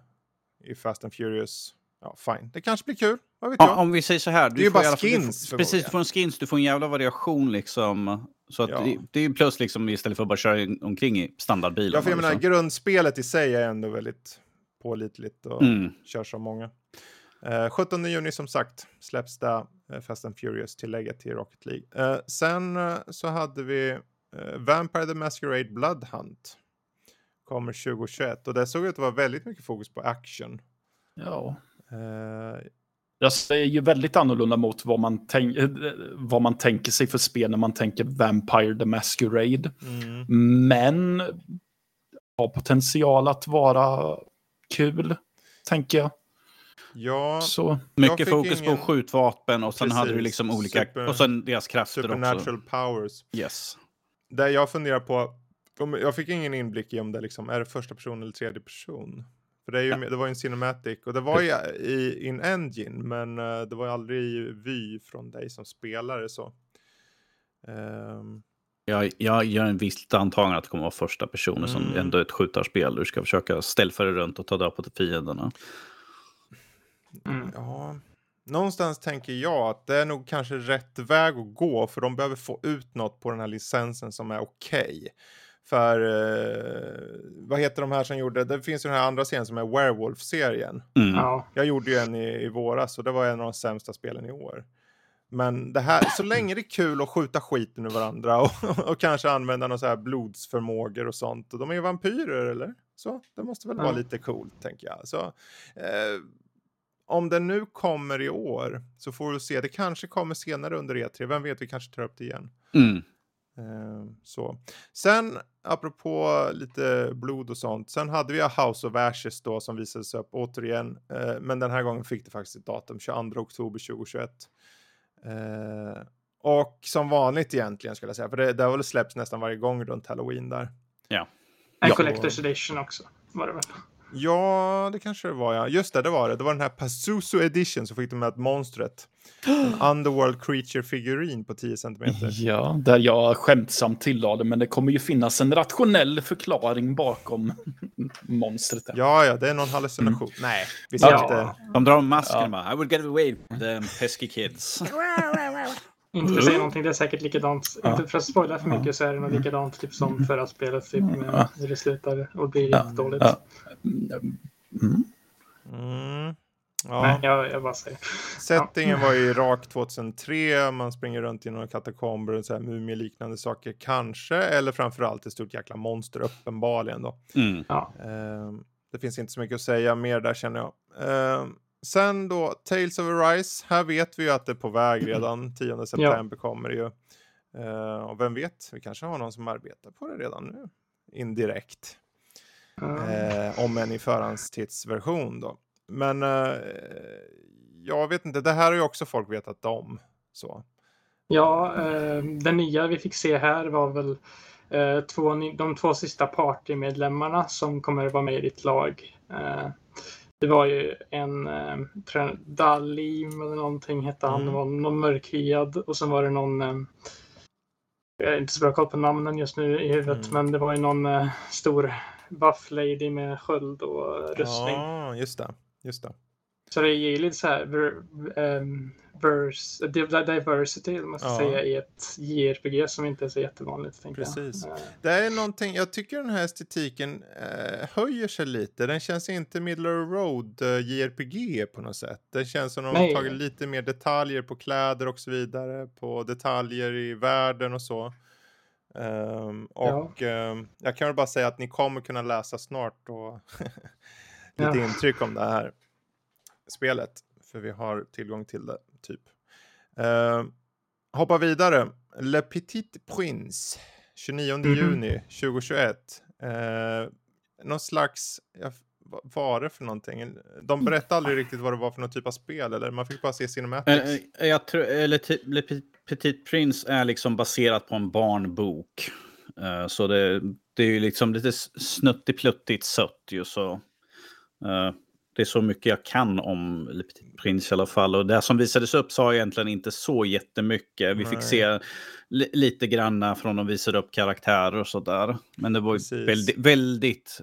i Fast and Furious. Ja, fine. Det kanske blir kul. Vad vet ja, jag? Om vi säger så här. Du det är ju bara skins. Du, precis, du får en skins. Du får en jävla variation liksom. Så att ja. det, det är plus liksom istället för att bara köra omkring i standardbilen. Ja, för jag menar, grundspelet i sig är ändå väldigt pålitligt och mm. körs av många. Eh, 17 juni som sagt släpps det eh, Fast and Furious-tillägget till Rocket League. Eh, sen eh, så hade vi eh, Vampire the Masquerade Blood Hunt. Kommer 2021 och det såg ut att vara väldigt mycket fokus på action. Ja. Eh, jag säger ju väldigt annorlunda mot vad man, tänk, vad man tänker sig för spel när man tänker Vampire the Masquerade. Mm. Men har potential att vara kul, tänker jag. Ja, så. Mycket fokus ingen... på skjutvapen och sen Precis. hade du liksom olika, Super... och sen deras krafter Supernatural också. powers. Yes. Det jag funderar på, jag fick ingen inblick i om det liksom, är det första person eller tredje person? För det, är ju, ja. det var ju en Cinematic och det var ju i in Engine men uh, det var ju aldrig i vy från dig som spelare så. Um... Jag, jag gör en viss antagande att det kommer att vara första personen mm. som ändå är ett skjutarspel. Du ska försöka ställa dig runt och ta död på fienderna. Mm. Ja, någonstans tänker jag att det är nog kanske rätt väg att gå för de behöver få ut något på den här licensen som är okej. Okay. För eh, vad heter de här som gjorde, det finns ju den här andra serien som är Werewolf-serien. Mm. Ja. Jag gjorde ju en i, i våras och det var en av de sämsta spelen i år. Men det här, så länge det är kul att skjuta skiten ur varandra och, och kanske använda någon så här blodsförmågor och sånt. Och de är ju vampyrer eller? Så det måste väl ja. vara lite coolt tänker jag. Så, eh, om den nu kommer i år så får vi se. Det kanske kommer senare under E3. Vem vet, vi kanske tar upp det igen. Mm. Uh, så. Sen, apropå lite blod och sånt. Sen hade vi House of Ashes då som visades upp återigen. Uh, men den här gången fick det faktiskt ett datum, 22 oktober 2021. Eh, och som vanligt egentligen skulle jag säga, för det, det har väl släppts nästan varje gång runt Halloween där. Ja. En ja. Collector's Edition också var det väl? Ja, det kanske det var ja. Just det, det var det. Det var den här Pazuzu Edition så fick de med monstret. En Underworld Creature-figurin på 10 cm. Ja, där jag skämtsamt tillade, men det kommer ju finnas en rationell förklaring bakom monstret. Ja, ja, det är någon hallucination. Mm. Nej, vi ska ja. inte... De drar masken ja. I would get away with the pesky kids. Inte säga någonting, det är säkert likadant. Ja. Inte för att spoila för mycket så är det nog likadant typ som förra spelet. Typ, med, hur det slutar och blir ja. jättedåligt. Ja. Mm. Mm. Ja. Nej, jag, jag bara säger. Settingen var i Irak 2003. Man springer runt i några katakomber och så här mumieliknande saker kanske. Eller framförallt ett stort jäkla monster uppenbarligen då. Mm. Ja. Uh, det finns inte så mycket att säga mer där känner jag. Uh, sen då Tales of Arise. Här vet vi ju att det är på väg redan. 10 september ja. kommer det ju. Uh, och vem vet, vi kanske har någon som arbetar på det redan nu. Indirekt. Uh. om än i förhandstidsversion då. Men uh, jag vet inte, det här har ju också folk vetat om. Så. Ja, den nya vi fick se här var väl två, de två sista partymedlemmarna som kommer att vara med i ditt lag. Det var ju en eh, Dalim eller någonting hette han. Mm. var någon mörkhyad och sen var det någon eh, jag är inte så bra koll på namnen just nu i huvudet, mm. men det var ju någon eh, stor buff lady med sköld och rustning. Ja, just det. Just det. Så det ger lite så här um, verse, diversity man ska ja. säga, i ett JRPG som inte är så jättevanligt. Precis. Jag. Det är någonting, jag tycker den här estetiken eh, höjer sig lite. Den känns inte middle of road eh, JRPG på något sätt. Den känns som de har tagit lite mer detaljer på kläder och så vidare. På detaljer i världen och så. Um, och ja. um, jag kan väl bara säga att ni kommer kunna läsa snart och lite ja. intryck om det här spelet. För vi har tillgång till det, typ. Uh, hoppa vidare. Le Petit Prince. 29 mm -hmm. juni 2021. Uh, någon slags... Ja, vad var det för någonting? De berättade aldrig riktigt vad det var för någon typ av spel, eller man fick bara se cinematics. Uh, jag tror, eller Le Petit Prince är liksom baserat på en barnbok. Uh, så det, det är ju liksom lite snuttipluttigt sött ju så. Det är så mycket jag kan om Le Petit Prince i alla fall. Och det som visades upp sa egentligen inte så jättemycket. Vi Nej. fick se li lite granna från de visade upp karaktärer och sådär. Men det var väldigt, väldigt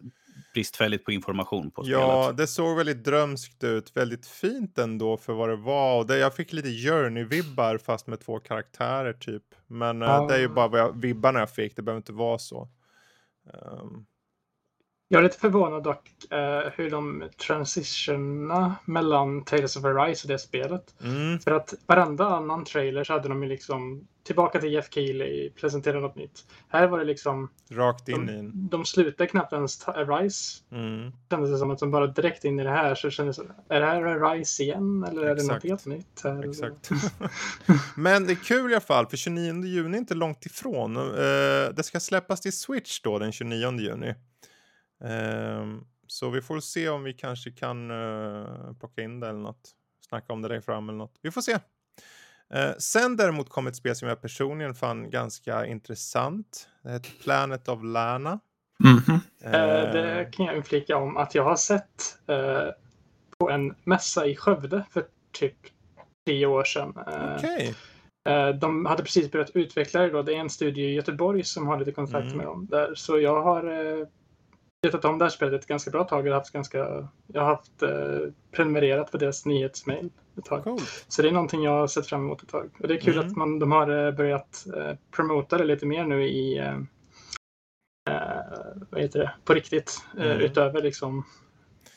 bristfälligt på information på spelet. Ja, det såg väldigt drömskt ut. Väldigt fint ändå för vad det var. Och det, jag fick lite Journey-vibbar fast med två karaktärer typ. Men uh, det är ju bara vad jag, vibbarna jag fick. Det behöver inte vara så. Um, jag är lite förvånad dock uh, hur de transitionerna mellan Tales of Arise och det spelet. Mm. För att varenda annan trailer så hade de ju liksom tillbaka till Jeff Keely, presentera något nytt. Här var det liksom... Rakt in de, De slutade knappt ens Arise. Mm. Kändes det som att de bara direkt in i det här så kändes det är det här Arise igen eller är Exakt. det något helt nytt? Här? Exakt. Men det är kul i alla fall för 29 juni är inte långt ifrån. Uh, det ska släppas till Switch då den 29 juni. Um, så vi får se om vi kanske kan uh, plocka in det eller något. Snacka om det längre fram eller något. Vi får se. Uh, sen däremot kom ett spel som jag personligen fann ganska intressant. Det heter Planet of Lana. Mm -hmm. uh, det kan jag inflika om att jag har sett uh, på en mässa i Skövde för typ tio år sedan. Okay. De hade precis börjat utveckla det då. Det är en studio i Göteborg som har lite kontakt mm. med dem där. Så jag har vetat om det här spelet ett ganska bra tag. Jag har haft, ganska, jag har haft eh, prenumererat på deras nyhetsmail ett tag. Cool. Så det är någonting jag har sett fram emot ett tag. Och det är kul mm. att man, de har eh, börjat eh, promota det lite mer nu i eh, eh vad heter det, på riktigt. Eh, mm. utöver liksom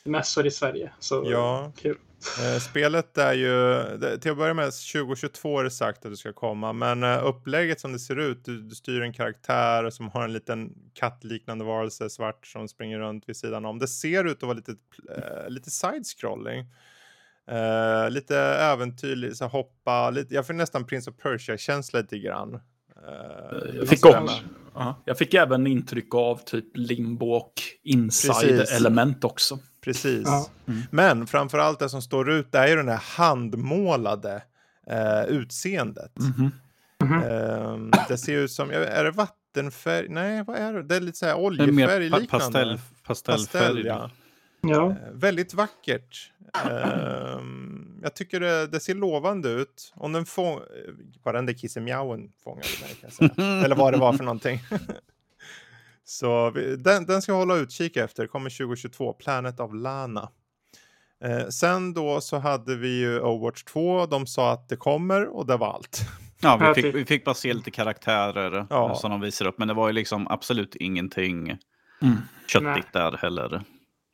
mässor i Sverige. Så ja. kul. Eh, spelet är ju, till att börja med 2022 är det sagt att det ska komma, men eh, upplägget som det ser ut, du, du styr en karaktär som har en liten kattliknande varelse, svart, som springer runt vid sidan om. Det ser ut att vara lite, eh, lite side-scrolling. Uh, lite äventyrligt, så hoppa, lite, jag får nästan Prince of Persia-känsla lite grann. Uh, jag, fick också, uh, jag fick även intryck av typ limbo och inside-element också. Precis. Ja. Mm. Men framförallt det som står ut det är ju den här handmålade eh, utseendet. Mm -hmm. eh, det ser ut som, är det vattenfärg? Nej, vad är det? Det är lite så här oljefärg liknande. Pastell, pastellfärg. Pastell, ja. ja. Eh, väldigt vackert. Eh, jag tycker det, det, ser lovande ut. Om den fångar... Var den där kissemjauen fångade mig kan jag säga. Eller vad det var för någonting. Så vi, den, den ska jag hålla utkik efter, kommer 2022, Planet of Lana. Eh, sen då så hade vi ju Overwatch 2, de sa att det kommer och det var allt. Ja, vi fick, vi fick bara se lite karaktärer ja. som de visar upp, men det var ju liksom absolut ingenting mm. köttigt där heller.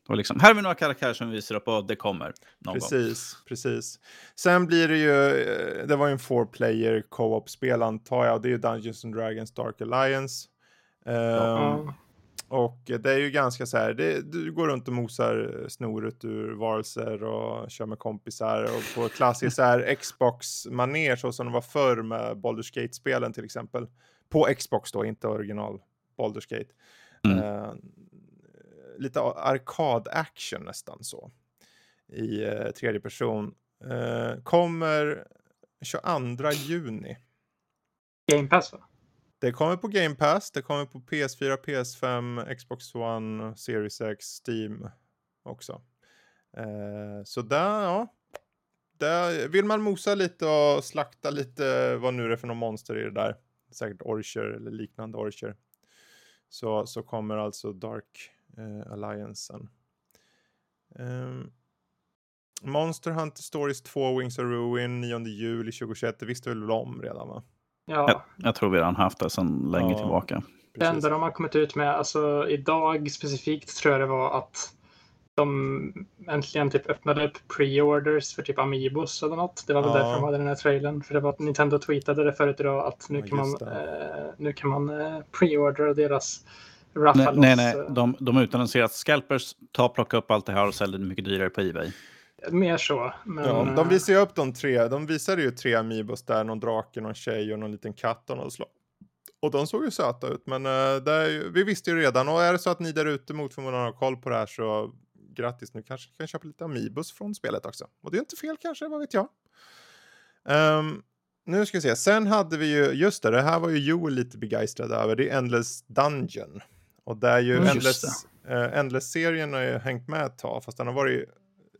Och liksom, här har vi några karaktärer som vi visar upp och det kommer. precis, gång. precis. Sen blir det ju, eh, det var ju en four player co-op-spel antar jag, och det är ju Dungeons and Dragons Dark Alliance. Um, och det är ju ganska så här, det, du går runt och mosar snoret ur varelser och kör med kompisar och på klassiskt så här Xbox-manér så som det var förr med Baldur's Gate-spelen till exempel. På Xbox då, inte original Baldur's Gate. Mm. Uh, lite arkad-action nästan så. I uh, tredje person. Uh, kommer 22 juni. Game Pass va? Det kommer på Game Pass, det kommer på PS4, PS5, Xbox One, Series X, Steam också. Eh, så där, ja. Där vill man mosa lite och slakta lite vad nu är för någon monster i det där. Säkert Orcher eller liknande Orcher. Så, så kommer alltså Dark eh, Alliancen. Eh, Monster Hunter Stories 2 Wings of Ruin 9 juli 2021. Det visste väl om redan va? Ja. Jag, jag, tror vi redan haft det sedan länge ja, tillbaka. Det enda de har kommit ut med, alltså idag specifikt tror jag det var att de äntligen typ öppnade upp pre-orders för typ Amiibos eller något. Det var väl ja. därför de hade den här trailern. För det var att Nintendo tweetade det förut idag att nu kan man, eh, nu kan man eh, pre-ordera deras Raffalos. Nej, nej, nej. De, de utannonserar att scalpers tar plocka upp allt det här och säljer det mycket dyrare på Ebay. Mer så. Men... Ja, de visar ju upp de tre. De visade ju tre Amiibos där. Någon drake, någon tjej och någon liten katt av något slag. Och de såg ju söta ut. Men uh, ju, vi visste ju redan. Och är det så att ni där ute mot förmodan har koll på det här så grattis. Nu kanske kan köpa lite Amiibos från spelet också. Och det är inte fel kanske, vad vet jag. Um, nu ska vi se. Sen hade vi ju, just det, det här var ju Joel lite begeistrad över. Det är Endless Dungeon. Och det är ju mm, Endless, uh, Endless-serien har ju hängt med ett tag. Fast den har varit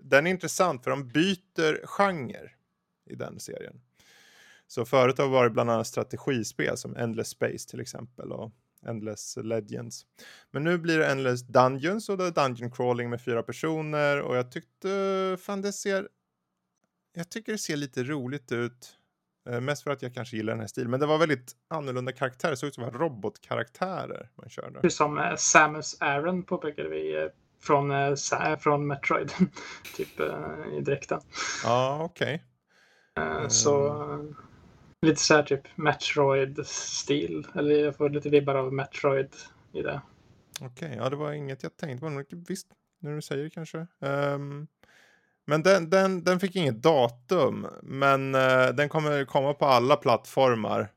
den är intressant för de byter genre i den serien. Så förut har det varit bland annat strategispel som Endless Space till exempel och Endless Legends. Men nu blir det Endless Dungeons och det är Dungeon Crawling med fyra personer och jag tyckte fan det ser jag tycker det ser lite roligt ut. Eh, mest för att jag kanske gillar den här stilen. Men det var väldigt annorlunda karaktärer. Det såg ut som robotkaraktärer man körde. Som eh, Samus Aran påpekade vi eh, från, eh, från Metroid. typ eh, i dräkten. Ja, okej. Okay. Eh, så lite så här typ Metroid-stil. Eller jag får lite vibbar av Metroid i det. Okej, okay, ja det var inget jag tänkte på. Visst, när du säger det kanske. Um, men den, den, den fick inget datum. Men uh, den kommer komma på alla plattformar.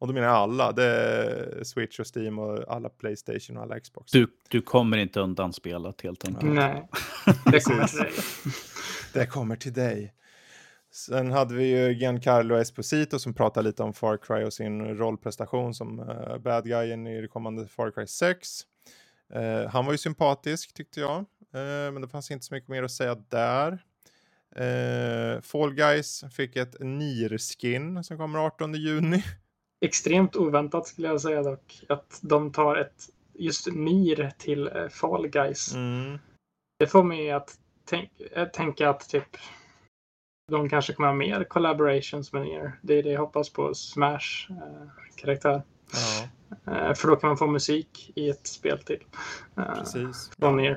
Och då menar jag alla. Det är Switch och Steam och alla Playstation och alla Xbox. Du, du kommer inte undan spelet helt enkelt. Nej, det kommer till dig. det kommer till dig. Sen hade vi ju Giancarlo Esposito som pratade lite om Far Cry och sin rollprestation som uh, bad guyen i det kommande Far Cry 6. Uh, han var ju sympatisk tyckte jag, uh, men det fanns inte så mycket mer att säga där. Uh, Fall Guys fick ett NIR-skin som kommer 18 juni. Extremt oväntat skulle jag säga dock, att de tar ett just NIR till Fall Guys. Mm. Det får mig att tänk, tänka att typ de kanske kommer ha mer collaborations med NIR. Det är det jag hoppas på Smash karaktär. Ja. Eh, för då kan man få musik i ett spel till. Eh, Precis. Från. Eh,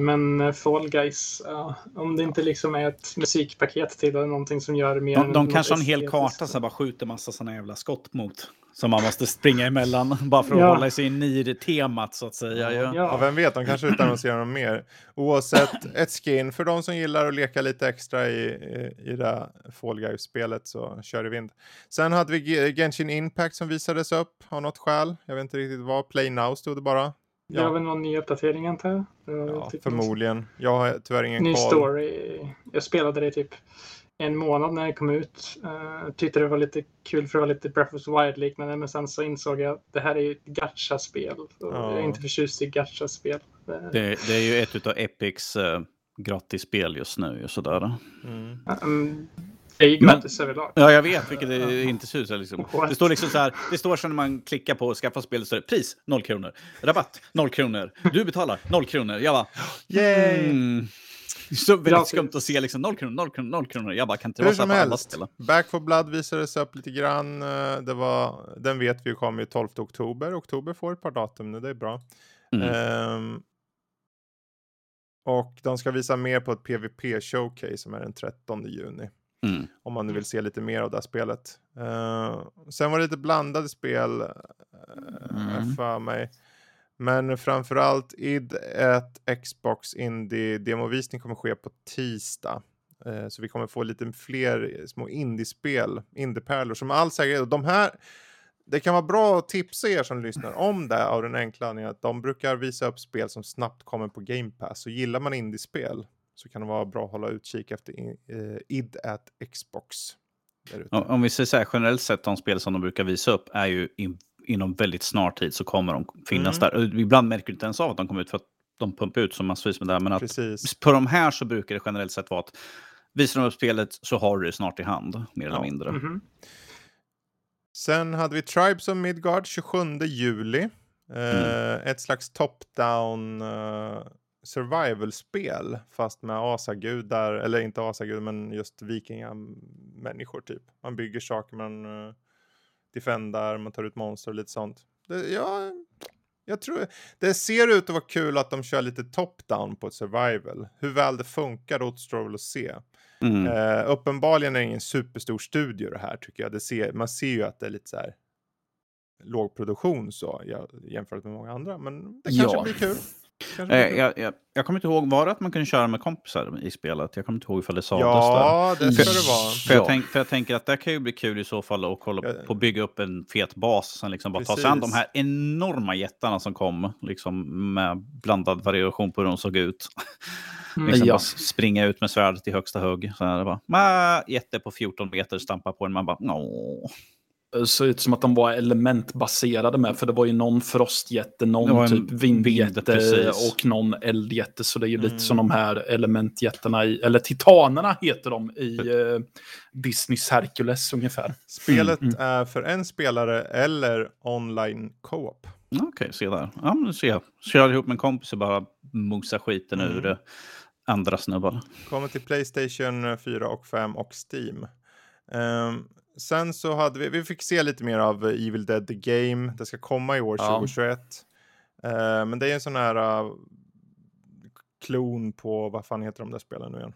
men Fall Guys, ja, om det inte liksom är ett musikpaket till eller någonting som gör mer... De, de kanske har en hel karta som bara skjuter massa sådana jävla skott mot. Som man måste springa emellan bara för att ja. hålla sig i NIR-temat så att säga. Ja. ja. vem vet, de kanske utannonserar något mer. Oavsett ett skin, för de som gillar att leka lite extra i, i, i det Fall Guys-spelet så kör i vind. Sen hade vi Genshin Impact som visades upp av något skäl. Jag vet inte riktigt vad. Play Now stod det bara. Ja. Det var väl någon ny uppdatering antar jag? Ja, förmodligen. Jag har tyvärr ingen ny koll. Ny story. Jag spelade det typ en månad när det kom ut. Uh, tyckte det var lite kul för det var lite Breath of the Wild-liknande. Men sen så insåg jag att det här är ju ett gacha-spel. Ja. Jag är inte förtjust i gacha-spel. Det, det, är ju ett av Epics uh, gratisspel just nu. Sådär. Mm. Um, det är ju gratis överlag. Ja, jag vet, vilket är inte ser ut liksom. Det står liksom så här, det står så när man klickar på skaffa spel, så pris 0 kronor, rabatt 0 kronor, du betalar 0 kronor. Jag bara, yay! Mm. Så väldigt ja, skumt att se liksom 0 kronor, 0 kronor, 0 kronor. Jag bara kan inte vara så här alla spela. Back for Blood visades upp lite grann. Eh, det var, den vet vi kommer ju 12 oktober. Oktober får ett par datum nu, det är bra. Mm. Um, och de ska visa mer på ett PVP showcase som är den 13 juni. Mm. Om man nu vill se lite mer av det här spelet. Uh, sen var det lite blandade spel uh, mm. för mig. Men framförallt id ett Xbox Indie demovisning kommer ske på tisdag. Uh, så vi kommer få lite fler små indiespel, indiepärlor som all säkerhet. De här, det kan vara bra att tipsa er som lyssnar om det av den enkla anledningen att de brukar visa upp spel som snabbt kommer på Game Pass. Så gillar man indiespel så kan det vara bra att hålla utkik efter uh, id at Xbox. Om vi ser så här, generellt sett de spel som de brukar visa upp är ju in, inom väldigt snar tid så kommer de finnas mm. där. Ibland märker du inte ens av att de kommer ut för att de pumpar ut så massvis med det. Men att på de här så brukar det generellt sett vara att visar de upp spelet så har du det snart i hand, mer eller mindre. Mm -hmm. Sen hade vi Tribes of Midgard 27 juli. Mm. Uh, ett slags top-down uh, survival-spel fast med asagudar, eller inte asagudar men just vikingamänniskor typ. Man bygger saker, man uh, defendar, man tar ut monster och lite sånt. Det, ja, jag tror det ser ut att vara kul att de kör lite top-down på ett survival. Hur väl det funkar återstår väl att se. Mm. Uh, uppenbarligen är det ingen superstor studio det här tycker jag. Det ser, man ser ju att det är lite så här låg produktion så jämfört med många andra. Men det kanske ja. blir kul. Eh, jag, jag, jag, kommer inte ihåg, var det att man kunde köra med kompisar i spelet? Jag kommer inte ihåg ifall det sades ja, där. Ja, det ska det vara. För, jag tänk, för jag tänker att det kan ju bli kul i så fall att kolla på att bygga upp en fet bas. Sen liksom bara ta sig an de här enorma jättarna som kom. Liksom med blandad variation på hur de såg ut. Mm. liksom ja. bara springa ut med svärdet i högsta hugg. Så här, bara, jätte på 14 meter, stampa på den. Man bara, Åh. Det såg ut som att de var elementbaserade med, för det var ju någon frostjätte, någon typ vindjätte och någon eldjätte. Så det är ju mm. lite som de här elementjätterna, i, eller titanerna heter de i eh, Disneys Hercules ungefär. Spelet mm. är för en spelare eller online co-op. Okej, okay, se där. Ja, men se. Kör ihop med en kompis och bara mosa skiten mm. ur eh, andra snubbar. Kommer till Playstation 4 och 5 och Steam. Um, sen så hade vi, vi fick se lite mer av Evil Dead The Game. Det ska komma i år, ja. 2021. Uh, men det är en sån här uh, klon på, vad fan heter de där spelen nu igen?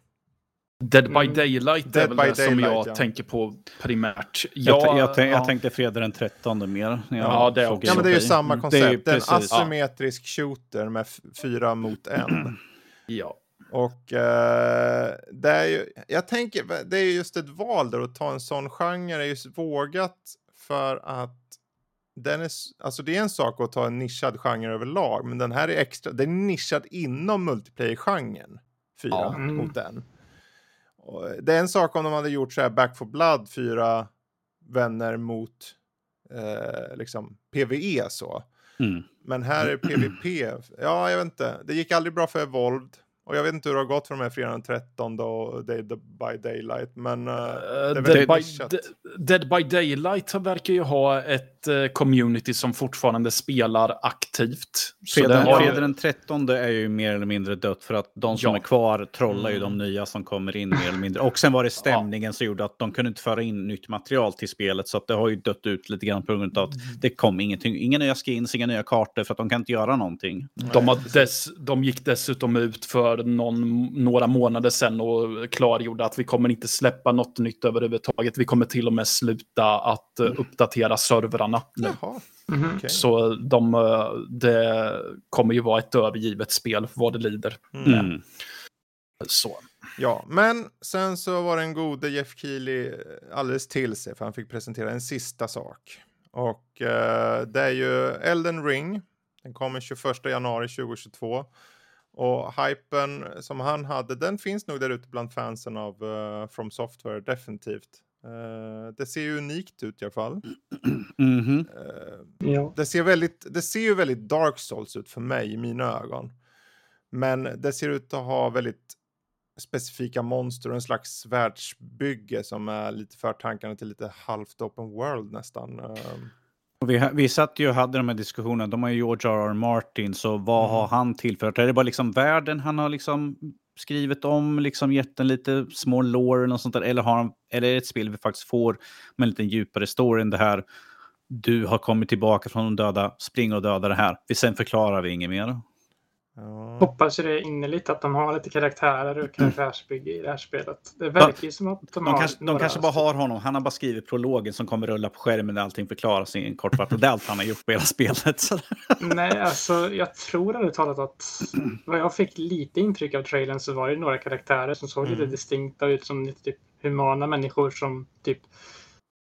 Dead by mm. Daylight Dead är väl det som jag ja. tänker på primärt. Jag, jag, jag, jag tänkte fredag den 13 mer. Ja, det, också. ja, men det är ju samma koncept. Det är, en asymmetrisk shooter med fyra mot en. ja. Och eh, det är ju, jag tänker, det är just ett val där att ta en sån genre är just vågat för att den är, alltså det är en sak att ta en nischad genre överlag, men den här är extra, den är nischad inom multiplayer-genren. Fyra ja. mm. mot en. Och det är en sak om de hade gjort så här Back for Blood, fyra vänner mot eh, liksom PVE så. Mm. Men här är PVP, ja jag vet inte, det gick aldrig bra för Evolved. Och jag vet inte hur det har gått för de här fredagen den 13 och Dead by Daylight, men uh, Dead, by, Dead by Daylight verkar ju ha ett community som fortfarande spelar aktivt. Fredag, har... fredag den 13 är ju mer eller mindre dött för att de som ja. är kvar trollar ju de mm. nya som kommer in mer eller mindre. Och sen var det stämningen ja. som gjorde att de kunde inte föra in nytt material till spelet, så att det har ju dött ut lite grann på grund av att mm. det kom ingenting. Inga nya skins, inga nya kartor för att de kan inte göra någonting. De, har dess, de gick dessutom ut för någon, några månader sedan och klargjorde att vi kommer inte släppa något nytt överhuvudtaget. Vi kommer till och med sluta att mm. uppdatera servrarna. Nu. Mm -hmm. Så de, eh, det kommer ju vara ett övergivet spel vad det lider. Mm. Så. Ja, men sen så var det en gode Jeff Keely alldeles till sig för han fick presentera en sista sak. Och eh, det är ju Elden Ring. Den kommer 21 januari 2022. Och hypen som han hade, den finns nog där ute bland fansen av uh, From Software, definitivt. Uh, det ser ju unikt ut i alla fall. Mm -hmm. uh, ja. det, ser väldigt, det ser ju väldigt Dark Souls ut för mig i mina ögon. Men det ser ut att ha väldigt specifika monster och en slags världsbygge som är lite för tankarna till lite halvt open world nästan. Uh, vi, vi satt ju och hade de här diskussionerna. De har ju George R. R. Martin, så vad mm. har han tillfört? Är det bara liksom världen han har liksom skrivit om, liksom gett en lite små lore eller sånt där? Eller har eller är det ett spel vi faktiskt får med en lite djupare story än det här? Du har kommit tillbaka från de döda, spring och döda det här. Vi sen förklarar vi inget mer. Ja. Hoppas det innerligt att de har lite karaktärer och karaktärsbygge i det här spelet. Det verkar ju som att de, de har kanske, De kanske bara har honom. Han har bara skrivit prologen som kommer rulla på skärmen där allting förklaras i en kortfattad. Det är allt han har gjort på hela spelet. Nej, alltså jag tror ärligt talat att vad jag fick lite intryck av trailern så var det några karaktärer som såg mm. lite distinkta ut som lite typ humana människor som typ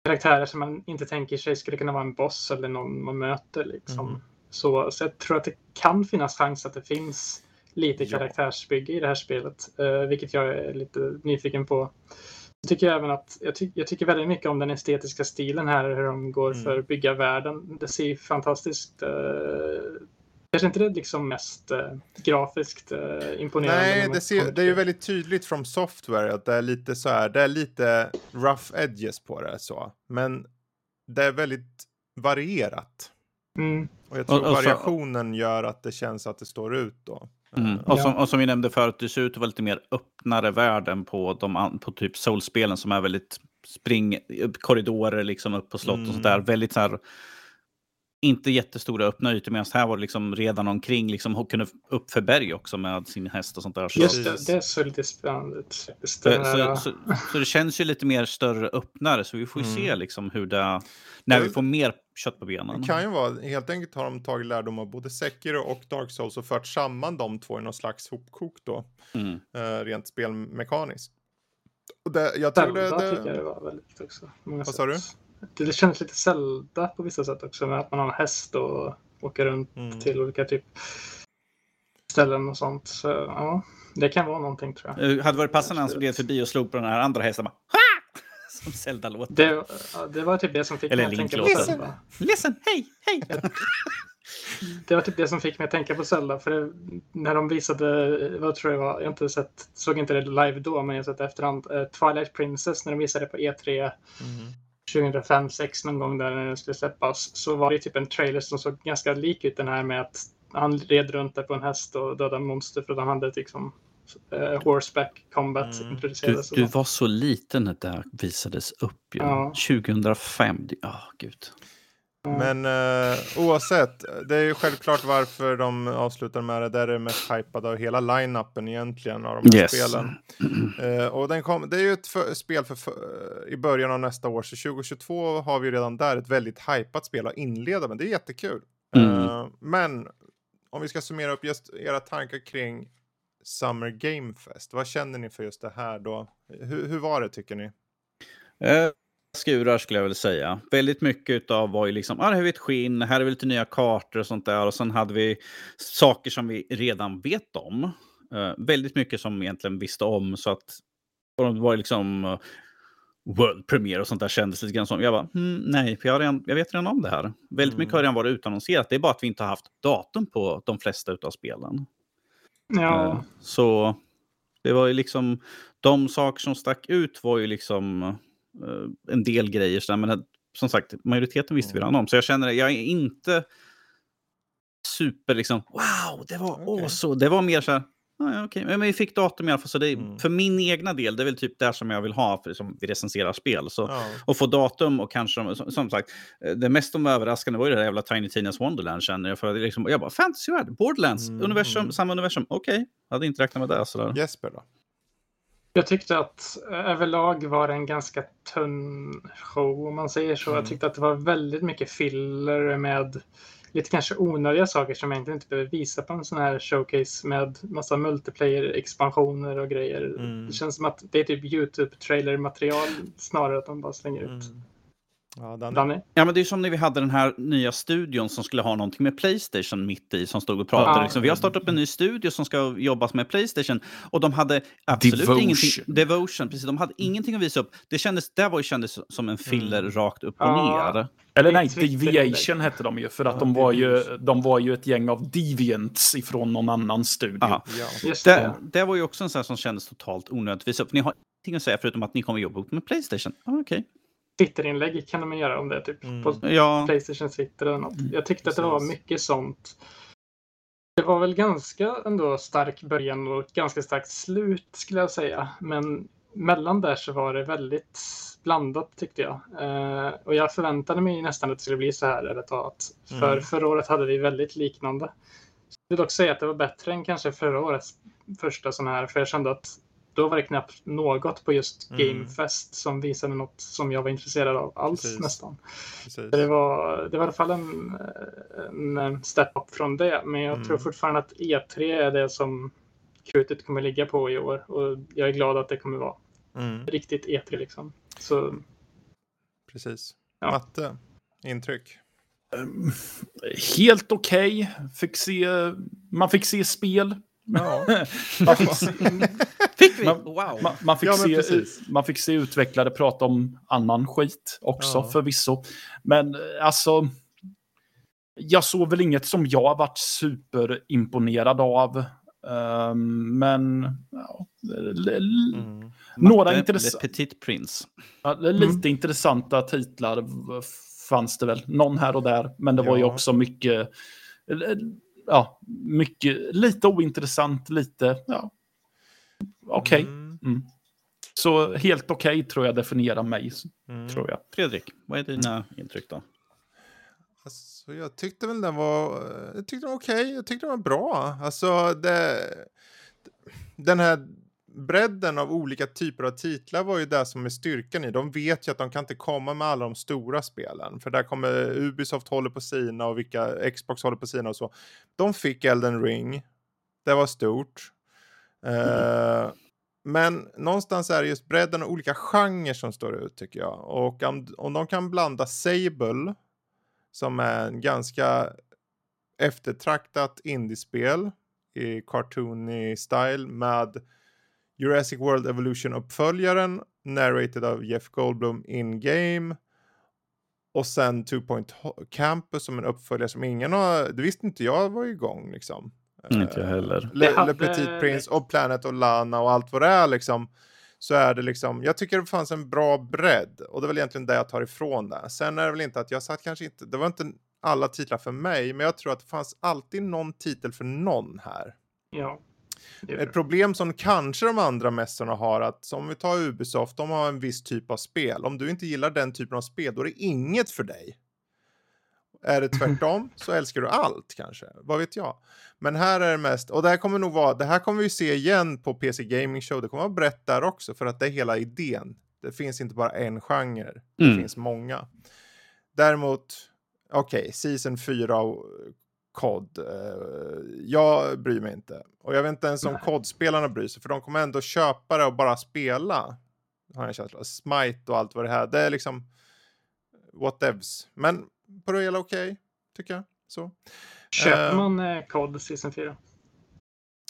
karaktärer som man inte tänker sig skulle kunna vara en boss eller någon man möter liksom. Mm. Så, så jag tror att det kan finnas chans att det finns lite ja. karaktärsbygge i det här spelet, eh, vilket jag är lite nyfiken på. Jag tycker även att jag, ty jag, tycker väldigt mycket om den estetiska stilen här, hur de går mm. för att bygga världen. Det ser fantastiskt eh, Kanske inte det liksom mest eh, grafiskt eh, imponerande. Nej, det, ser, det är ju väldigt tydligt från software att det är lite så här, det är lite rough edges på det så. Men det är väldigt varierat. Mm. Och jag tror och, och variationen så, gör att det känns att det står ut då. Mm. Och, som, och, som, vi nämnde förut, det ser ut att vara lite mer öppnare världen på, de, på typ Soul-spelen som är väldigt spring, korridorer liksom upp på slott mm. och sådär. Väldigt så här, inte jättestora öppna ytor, medan här var det liksom redan omkring, liksom kunde upp för berg också med sin häst och sånt där. Så. Just det, det såg lite spännande ut. Så, så, så, så, det känns ju lite mer större öppnare, så vi får ju mm. se liksom hur det, när vi får mer kött på benen. Det kan ju vara, helt enkelt har de tagit lärdom av både Sekiro och Dark Souls och fört samman de två i någon slags hopkok då. Mm. Uh, rent spelmekaniskt. Och det, jag tror det, det... tycker jag det var väldigt också. Vad sa du? Det känns lite Zelda på vissa sätt också med att man har en häst och åker runt mm. till olika typ ställen och sånt. Så ja, det kan vara någonting tror jag. Det hade varit passande han som gled förbi och slog på den här andra hästen. Bara, som Zelda-låten. Det, det, var typ det som fick Eller mig att tänka på Zelda. Listen, hej, hej! det var typ det som fick mig att tänka på Zelda. För det, när de visade, vad tror jag var, jag inte sett, såg inte det live då, men jag har sett efterhand, uh, Twilight Princess när de visade på E3 mm. 2005 2006 någon gång där när den skulle släppas. Så var det typ en trailer som såg ganska lik ut den här med att han red runt där på en häst och dödade monster för att han hade liksom uh, horseback combat mm. introducerades. Du, du, var så liten när det här visades upp ju. Ja. 2005. Ja, oh, gud. Men uh, oavsett, det är ju självklart varför de avslutar med det. Där är det mest hypade av hela line-upen egentligen av de här yes. spelen. Uh, och den kom, det är ju ett för, spel för, för, i början av nästa år, så 2022 har vi redan där ett väldigt hypat spel att inleda med. Det är jättekul. Mm. Uh, men om vi ska summera upp just era tankar kring Summer Game Fest. Vad känner ni för just det här då? Hur, hur var det tycker ni? Eh, skurar skulle jag väl säga. Väldigt mycket av var ju liksom, ah, här har vi ett skinn, här är vi lite nya kartor och sånt där. Och sen hade vi saker som vi redan vet om. Eh, väldigt mycket som egentligen visste om. Så att och det var liksom World Premiere och sånt där kändes lite grann som. Jag bara, mm, nej, för jag, redan, jag vet redan om det här. Väldigt mm. mycket har redan varit utannonserat. Det är bara att vi inte har haft datum på de flesta av spelen. Ja. Uh, så det var ju liksom, de saker som stack ut var ju liksom uh, en del grejer. Så men som sagt, majoriteten visste vi redan om. Så jag känner, jag är inte super liksom, wow, det var okay. så. Det var mer så här, Ja, okay. Men vi fick datum i alla fall. Så det, mm. För min egna del, det är väl typ där som jag vill ha för som vi recenserar spel. Så, ja. Och få datum och kanske, som, som sagt, eh, det mest de överraskande var ju det där jävla Tiny Tina's Wonderland känner jag. För det liksom, jag bara, fantasyvärld, Borderlands, mm. universum, mm. samma universum. Okej, okay. hade inte räknat med det. Sådär. Jesper då? Jag tyckte att eh, överlag var det en ganska tunn show om man säger så. Jag mm. tyckte att det var väldigt mycket filler med lite kanske onödiga saker som jag inte behöver visa på en sån här showcase med massa multiplayer-expansioner och grejer. Mm. Det känns som att det är typ YouTube-trailer-material snarare att de bara slänger ut. Mm. Ja, Danny. Ja, men det är som när vi hade den här nya studion som skulle ha någonting med Playstation mitt i, som stod och pratade. Ja. Liksom. Vi har startat upp en ny studio som ska jobba med Playstation och de hade absolut Devotion. ingenting. Devotion, precis. De hade ingenting att visa upp. Det kändes, det var ju kändes som en filler mm. rakt upp och ja. ner. Eller nej, Deviation hette de ju, för att de, var ju, de var ju ett gäng av deviants ifrån någon annan studio. Ja. Det, det, var ju också en sån som kändes totalt onödigt visa upp. Ni har ingenting att säga förutom att ni kommer jobba med Playstation. Ah, Okej. Okay. Twitterinlägg kan man göra om det, typ mm. på ja. Playstation Twitter eller något. Jag tyckte Precis. att det var mycket sånt. Det var väl ganska ändå stark början och ganska starkt slut skulle jag säga. Men mellan där så var det väldigt blandat tyckte jag. Eh, och jag förväntade mig nästan att det skulle bli så här eller att För mm. förra året hade vi väldigt liknande. Jag vill dock säga att det var bättre än kanske förra årets första sån här. För jag kände att då var det knappt något på just mm. Gamefest som visade något som jag var intresserad av alls Precis. nästan. Precis. Det, var, det var i alla fall en, en step-up från det. Men jag mm. tror fortfarande att E3 är det som krutet kommer ligga på i år. Och jag är glad att det kommer vara mm. riktigt E3 liksom. Så, Precis. Ja. Matte, intryck? Um, helt okej. Okay. man fick se spel. Ja. man fick se, Fick vi? Man, wow. Man, man, fick ja, se, man fick se utvecklare prata om annan skit också ja. förvisso. Men eh, alltså, jag såg väl inget som jag har varit superimponerad av. Um, men ja, mm. några intressanta... Petit Prince. Ja, lite mm. intressanta titlar fanns det väl. Någon här och där. Men det var ju också mycket... Ja, mycket, lite ointressant, lite, ja, okej. Okay. Mm. Mm. Så helt okej okay, tror jag definierar mig. Mm. Tror jag. Fredrik, vad är dina intryck då? Alltså, jag tyckte väl den var, jag tyckte den var okej, okay. jag tyckte den var bra. Alltså det, den här bredden av olika typer av titlar var ju det som är styrkan i. De vet ju att de kan inte komma med alla de stora spelen. För där kommer Ubisoft håller på sina och vilka Xbox håller på sina och så. De fick Elden Ring. Det var stort. Uh, men någonstans är det just bredden och olika genrer som står ut tycker jag. Och om, om de kan blanda Sable, som är en ganska eftertraktat indiespel i cartoony style med Jurassic World Evolution-uppföljaren narrated av Jeff Goldblum in-game och sen Two Point Campus som en uppföljare som ingen har, det visste inte jag var igång liksom. Inte jag heller. Le, Le Petit Prince och Planet och Lana och allt vad det är liksom. Så är det liksom, jag tycker det fanns en bra bredd och det är väl egentligen det jag tar ifrån det. Sen är det väl inte att jag satt kanske inte, det var inte alla titlar för mig, men jag tror att det fanns alltid någon titel för någon här. Ja. Ett problem som kanske de andra mässorna har, att som vi tar Ubisoft, de har en viss typ av spel. Om du inte gillar den typen av spel, då är det inget för dig. Är det tvärtom så älskar du allt kanske, vad vet jag. Men här är det mest, och det här kommer nog vara, det här kommer vi se igen på PC Gaming Show, det kommer vara brett där också för att det är hela idén. Det finns inte bara en genre, det mm. finns många. Däremot, okej, okay, Season 4 COD, eh, jag bryr mig inte. Och jag vet inte ens om COD-spelarna bryr sig, för de kommer ändå köpa det och bara spela. Har jag en känsla. Smite och allt vad det här, det är liksom whatevs. Men på det hela okej, okay, tycker jag. Så. Köper uh, man eh, COD Season 4?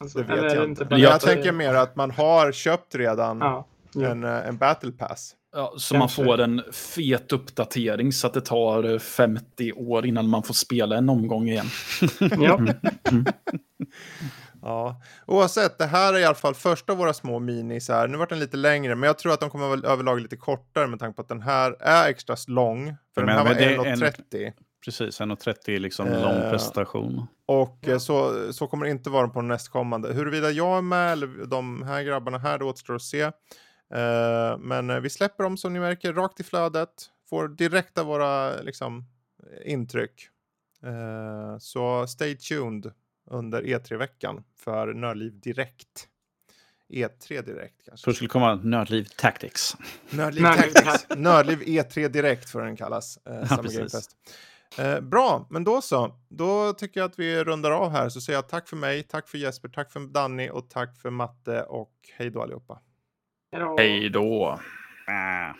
Alltså, det vet jag inte. Men jag tänker mer att man har köpt redan ja. ja. en, eh, en battle pass. Ja, så Kanske. man får en fet uppdatering så att det tar 50 år innan man får spela en omgång igen. ja. Mm. Ja, oavsett, det här är i alla fall första av våra små minis här. Nu vart den lite längre, men jag tror att de kommer vara överlag lite kortare med tanke på att den här är extra lång. För men, den här var 1,30. En, precis, 1,30 liksom eh, lång prestation. Och ja. så, så kommer det inte vara på nästkommande. Huruvida jag är med eller de här grabbarna här, det återstår att se. Eh, men vi släpper dem som ni märker rakt i flödet. Får direkta våra liksom, intryck. Eh, så stay tuned under E3-veckan för Nördliv Direkt. E3 Direkt kanske. Först skulle komma Nördliv Tactics. Nördliv Tactics. Nördliv E3 Direkt får den kallas. Eh, ja, eh, bra, men då så. Då tycker jag att vi rundar av här. Så säger jag tack för mig, tack för Jesper, tack för Danny och tack för Matte och hej då allihopa. Hej då. Äh.